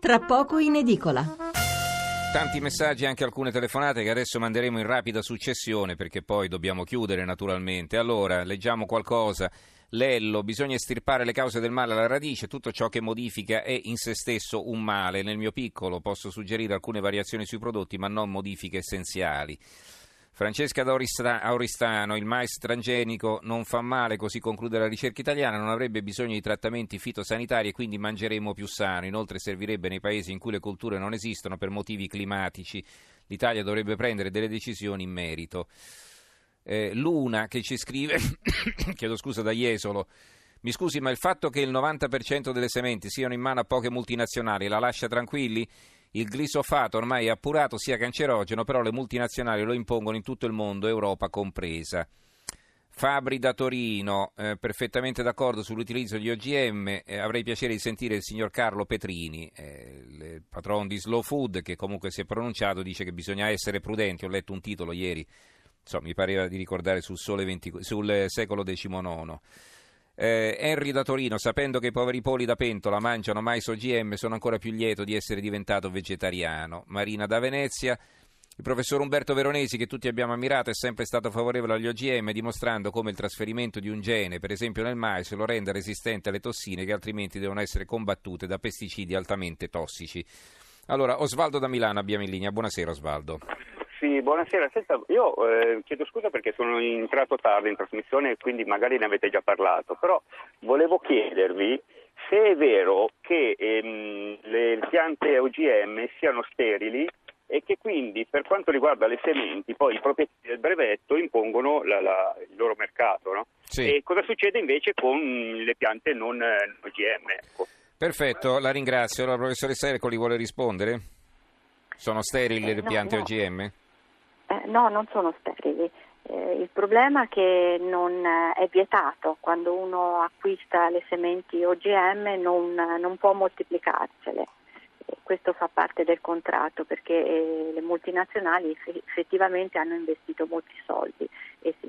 tra poco in edicola. Tanti messaggi e anche alcune telefonate che adesso manderemo in rapida successione perché poi dobbiamo chiudere naturalmente. Allora, leggiamo qualcosa. Lello, bisogna estirpare le cause del male alla radice, tutto ciò che modifica è in se stesso un male. Nel mio piccolo posso suggerire alcune variazioni sui prodotti, ma non modifiche essenziali. Francesca Auristano, il mais transgenico non fa male, così conclude la ricerca italiana, non avrebbe bisogno di trattamenti fitosanitari e quindi mangeremo più sano. Inoltre servirebbe nei paesi in cui le colture non esistono per motivi climatici. L'Italia dovrebbe prendere delle decisioni in merito. Eh, Luna che ci scrive, chiedo scusa da Jesolo, mi scusi ma il fatto che il 90% delle sementi siano in mano a poche multinazionali la lascia tranquilli? Il glisofato ormai è appurato sia cancerogeno, però le multinazionali lo impongono in tutto il mondo, Europa compresa. Fabri da Torino, eh, perfettamente d'accordo sull'utilizzo degli OGM, eh, avrei piacere di sentire il signor Carlo Petrini, eh, il patron di Slow Food, che comunque si è pronunciato, dice che bisogna essere prudenti, ho letto un titolo ieri, so, mi pareva di ricordare sul, 20, sul secolo XIX. Eh, Henry da Torino, sapendo che i poveri poli da pentola mangiano mais OGM, sono ancora più lieto di essere diventato vegetariano. Marina da Venezia. Il professor Umberto Veronesi, che tutti abbiamo ammirato, è sempre stato favorevole agli OGM, dimostrando come il trasferimento di un gene, per esempio nel mais, lo renda resistente alle tossine che altrimenti devono essere combattute da pesticidi altamente tossici. Allora, Osvaldo da Milano abbiamo in linea. Buonasera Osvaldo. Sì, buonasera. Senta, io eh, chiedo scusa perché sono entrato tardi in trasmissione e quindi magari ne avete già parlato, però volevo chiedervi se è vero che ehm, le piante OGM siano sterili e che quindi per quanto riguarda le sementi poi i proprietari del brevetto impongono la, la, il loro mercato. No? Sì. E cosa succede invece con le piante non eh, OGM? Ecco. Perfetto, la ringrazio. La professoressa Ercoli vuole rispondere? Sono sterili Eh, le no, piante no. OGM? Eh, no, non sono sterili. Eh, il problema è che non eh, è vietato quando uno acquista le sementi OGM non, non può moltiplicarsele. Questo fa parte del contratto perché eh, le multinazionali eff- effettivamente hanno investito molti soldi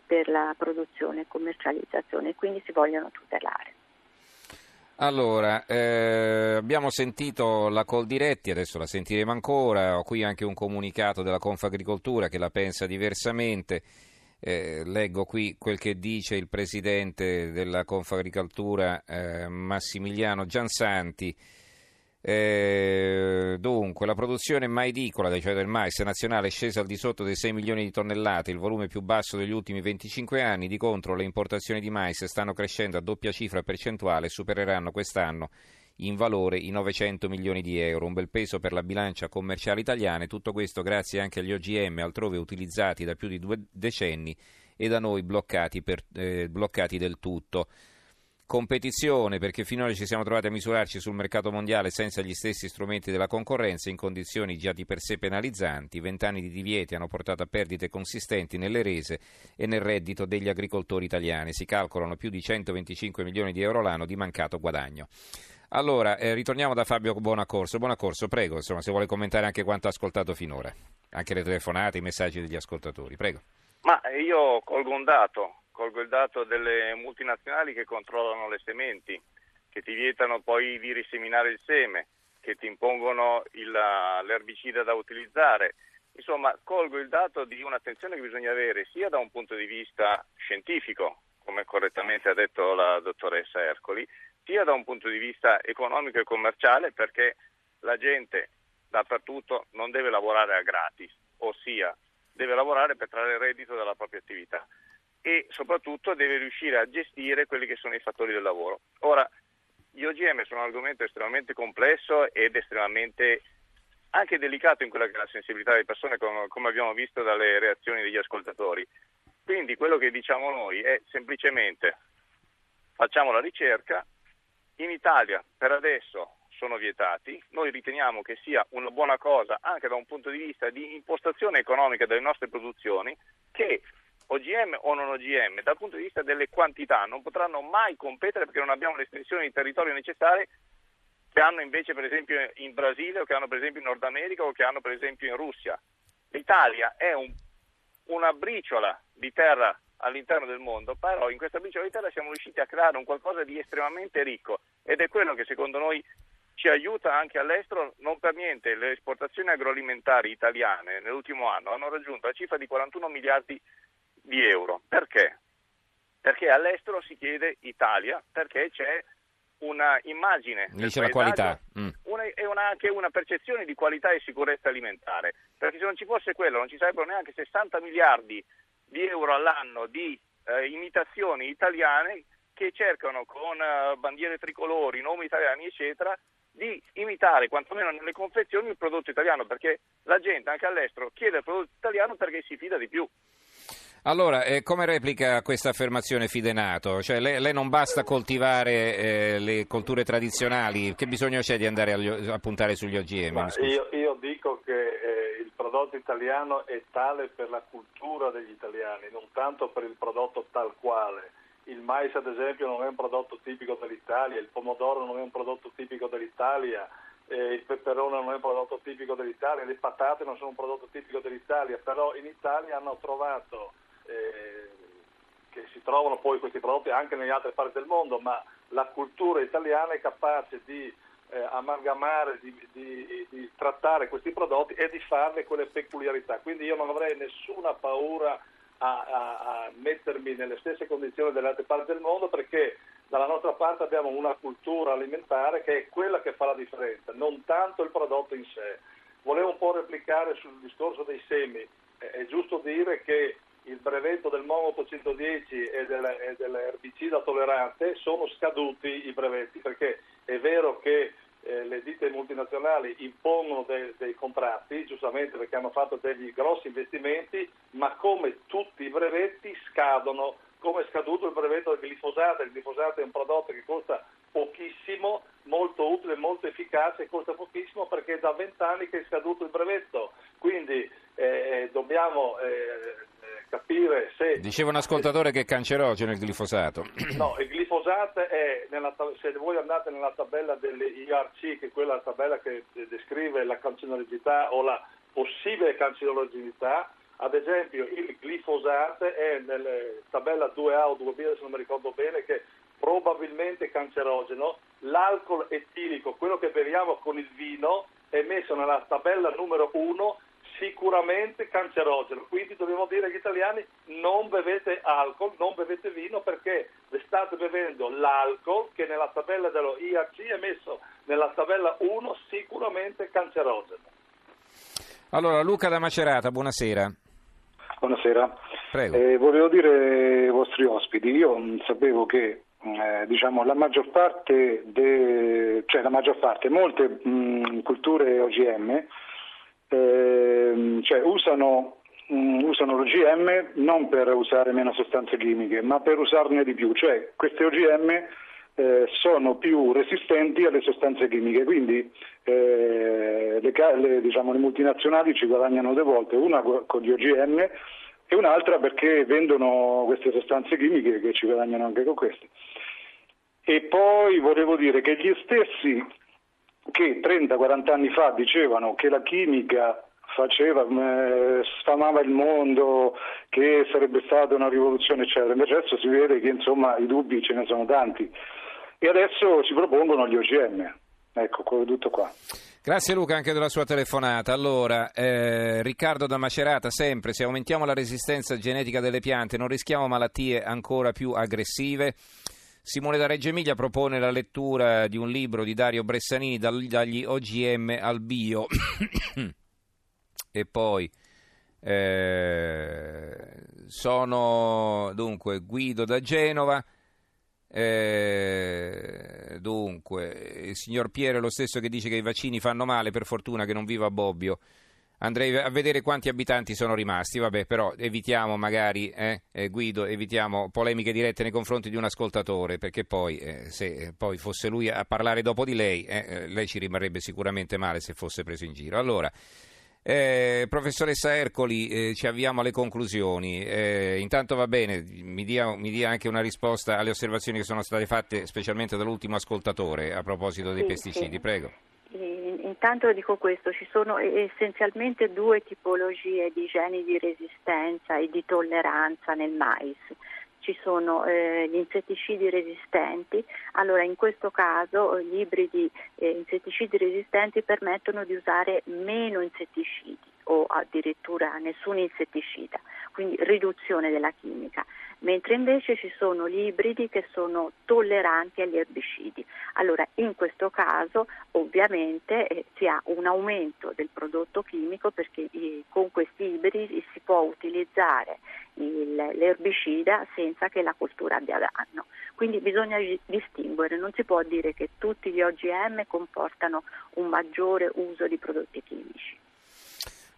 per la produzione e commercializzazione e quindi si vogliono tutelare. Allora, eh, abbiamo sentito la Coldiretti, adesso la sentiremo ancora, ho qui anche un comunicato della Confagricoltura che la pensa diversamente, Eh, leggo qui quel che dice il presidente della Confagricoltura eh, Massimiliano Giansanti. Eh, dunque, la produzione maidicola, cioè del mais nazionale, è scesa al di sotto dei 6 milioni di tonnellate, il volume più basso degli ultimi 25 anni. Di contro, le importazioni di mais stanno crescendo a doppia cifra percentuale e supereranno quest'anno in valore i 900 milioni di euro, un bel peso per la bilancia commerciale italiana. Tutto questo grazie anche agli OGM altrove utilizzati da più di due decenni e da noi bloccati, per- eh, bloccati del tutto competizione perché finora ci siamo trovati a misurarci sul mercato mondiale senza gli stessi strumenti della concorrenza in condizioni già di per sé penalizzanti. Vent'anni di divieti hanno portato a perdite consistenti nelle rese e nel reddito degli agricoltori italiani. Si calcolano più di 125 milioni di euro l'anno di mancato guadagno. Allora, eh, ritorniamo da Fabio Buonaccorso. Buonaccorso, prego, insomma, se vuole commentare anche quanto ha ascoltato finora, anche le telefonate, i messaggi degli ascoltatori. Prego. Ma io colgo un dato, colgo il dato delle multinazionali che controllano le sementi, che ti vietano poi di riseminare il seme, che ti impongono il- l'erbicida da utilizzare. Insomma, colgo il dato di un'attenzione che bisogna avere sia da un punto di vista scientifico, come correttamente ha detto la dottoressa Ercoli, sia da un punto di vista economico e commerciale perché la gente dappertutto non deve lavorare a gratis, ossia deve lavorare per trarre reddito dalla propria attività e soprattutto deve riuscire a gestire quelli che sono i fattori del lavoro. Ora, gli OGM sono un argomento estremamente complesso ed estremamente anche delicato in quella che è la sensibilità delle persone, come, abbiamo visto dalle reazioni degli ascoltatori. Quindi quello che diciamo noi è semplicemente facciamo la ricerca, in Italia per adesso sono vietati, noi riteniamo che sia una buona cosa anche da un punto di vista di impostazione economica delle nostre produzioni che OGM o non OGM dal punto di vista delle quantità non potranno mai competere perché non abbiamo le estensioni di territorio necessarie che hanno invece per esempio in Brasile o che hanno per esempio in Nord America o che hanno per esempio in Russia. L'Italia è un- una briciola di terra all'interno del mondo, però in questa briciola di terra siamo riusciti a creare un qualcosa di estremamente ricco ed è quello che secondo noi ci aiuta anche all'estero, non per niente le esportazioni agroalimentari italiane nell'ultimo anno hanno raggiunto la cifra di 41 miliardi di euro. Perché? Perché all'estero si chiede Italia, perché c'è una immagine dice la qualità mm. una, e una, anche una percezione di qualità e sicurezza alimentare perché se non ci fosse quello non ci sarebbero neanche 60 miliardi di euro all'anno di eh, imitazioni italiane che cercano con uh, bandiere tricolori, nomi italiani eccetera di imitare quantomeno nelle confezioni il prodotto italiano perché la gente anche all'estero chiede il prodotto italiano perché si fida di più allora, eh, come replica questa affermazione Fidenato? Cioè, lei, lei non basta coltivare eh, le colture tradizionali, che bisogno c'è di andare a puntare sugli OGM? Io, io, dico che eh, il prodotto italiano è tale per la cultura degli italiani, non tanto per il prodotto tal quale. Il mais, ad esempio, non è un prodotto tipico dell'Italia, il pomodoro non è un prodotto tipico dell'Italia, eh, il peperone non è un prodotto tipico dell'Italia, le patate non sono un prodotto tipico dell'Italia, però in Italia hanno trovato eh, che si trovano poi questi prodotti anche nelle altre parti del mondo, ma la cultura italiana è capace di eh, amalgamare, di, di, di, trattare questi prodotti e di farne quelle peculiarità. Quindi io non avrei nessuna paura a, a, a mettermi nelle stesse condizioni delle altre parti del mondo perché dalla nostra parte abbiamo una cultura alimentare che è quella che fa la differenza, non tanto il prodotto in sé. Volevo un po' replicare sul discorso dei semi. È giusto dire che il brevetto del MON 810 e, del, e dell'erbicida tollerante sono scaduti i brevetti perché è vero che eh, le ditte multinazionali impongono de, dei contratti, giustamente perché hanno fatto degli grossi investimenti, ma come tutti i brevetti scadono, come è scaduto il brevetto del glifosato, il glifosato è un prodotto che costa pochissimo, molto utile, molto efficace, costa pochissimo perché è da vent'anni che è scaduto il brevetto, quindi eh, dobbiamo eh, capire se... Diceva un ascoltatore che è cancerogeno il glifosato. No, il glifosato è, nella, se voi andate nella tabella dell'IRC, che è quella tabella che descrive la cancerogenità o la possibile cancerogenità, ad esempio il glifosato è nella tabella 2A o 2B, se non mi ricordo bene, che probabilmente cancerogeno, l'alcol etilico, quello che beviamo con il vino, è messo nella tabella numero 1 sicuramente cancerogeno, quindi dobbiamo dire agli italiani non bevete alcol, non bevete vino perché state bevendo l'alcol che nella tabella dello IAC è messo nella tabella 1 sicuramente cancerogeno. Allora Luca da Macerata, buonasera. Buonasera. Eh, volevo dire ai vostri ospiti, io sapevo che eh, diciamo, la maggior parte, de, cioè la maggior parte, molte mh, culture OGM eh, cioè usano, um, usano l'OGM non per usare meno sostanze chimiche, ma per usarne di più, cioè queste OGM eh, sono più resistenti alle sostanze chimiche, quindi eh, le, le, diciamo, le, multinazionali ci guadagnano due volte, una con gli OGM e un'altra perché vendono queste sostanze chimiche che ci guadagnano anche con queste. E poi volevo dire che gli stessi che 30-40 anni fa dicevano che la chimica faceva, eh, sfamava il mondo, che sarebbe stata una rivoluzione, eccetera. Invece adesso si vede che insomma i dubbi ce ne sono tanti. E adesso si propongono gli OGM. Ecco, tutto qua. Grazie Luca anche della sua telefonata. Allora, eh, Riccardo da Macerata, sempre, se aumentiamo la resistenza genetica delle piante non rischiamo malattie ancora più aggressive? Simone da Reggio Emilia propone la lettura di un libro di Dario Bressanini dagli OGM al bio. e poi eh, sono dunque Guido da Genova. Eh, dunque, il signor Piero è lo stesso che dice che i vaccini fanno male, per fortuna che non viva Bobbio andrei a vedere quanti abitanti sono rimasti, vabbè, però evitiamo magari, eh, eh, Guido, evitiamo polemiche dirette nei confronti di un ascoltatore, perché poi eh, se poi fosse lui a parlare dopo di lei, eh, eh, lei ci rimarrebbe sicuramente male se fosse preso in giro. Allora, eh, professoressa Ercoli, ci avviamo alle conclusioni. intanto va bene, mi dia, mi dia, anche una risposta alle osservazioni che sono state fatte specialmente dall'ultimo ascoltatore a proposito dei sì, pesticidi, sì. prego. Intanto dico questo, ci sono essenzialmente due tipologie di geni di resistenza e di tolleranza nel mais. ci sono eh, gli insetticidi resistenti, allora in questo caso gli ibridi eh, insetticidi resistenti permettono di usare meno insetticidi o addirittura nessun insetticida, quindi riduzione della chimica, mentre invece ci sono gli ibridi che sono tolleranti agli erbicidi. Allora in questo caso ovviamente eh, si ha un aumento del prodotto chimico perché eh, con questi ibridi si può utilizzare il, l'erbicida senza che la coltura abbia danno. Quindi bisogna distinguere, non si può dire che tutti gli OGM comportano un maggiore uso di prodotti chimici.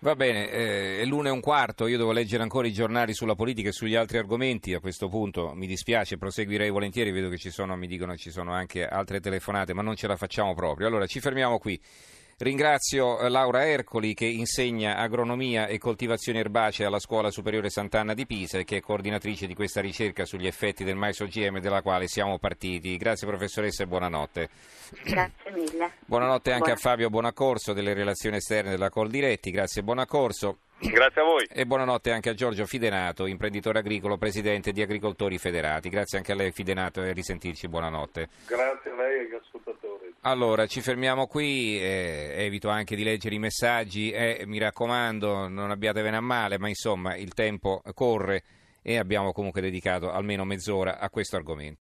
Va bene, eh, è l'una e un quarto, io devo leggere ancora i giornali sulla politica e sugli altri argomenti, a questo punto mi dispiace, proseguirei volentieri, vedo che ci sono, mi dicono ci sono anche altre telefonate, ma non ce la facciamo proprio. Allora ci fermiamo qui. Ringrazio eh, Laura Ercoli che insegna agronomia e coltivazione erbacea alla Scuola Superiore Sant'Anna di Pisa e che è coordinatrice di questa ricerca sugli effetti del mais OGM della quale siamo partiti. Grazie professoressa e buonanotte. Grazie mille. Buonanotte anche Buona. a Fabio Bonaccorso delle relazioni esterne della Col Diretti. Grazie Bonaccorso. Grazie a voi. E buonanotte anche a Giorgio Fidenato, imprenditore agricolo, presidente di Agricoltori Federati. Grazie anche a lei Fidenato e a risentirci. Buonanotte. Grazie a lei e agli ascoltatori. Allora, ci fermiamo qui, eh, evito anche di leggere i messaggi eh, mi raccomando non abbiatevene a male, ma insomma il tempo corre e abbiamo comunque dedicato almeno mezz'ora a questo argomento.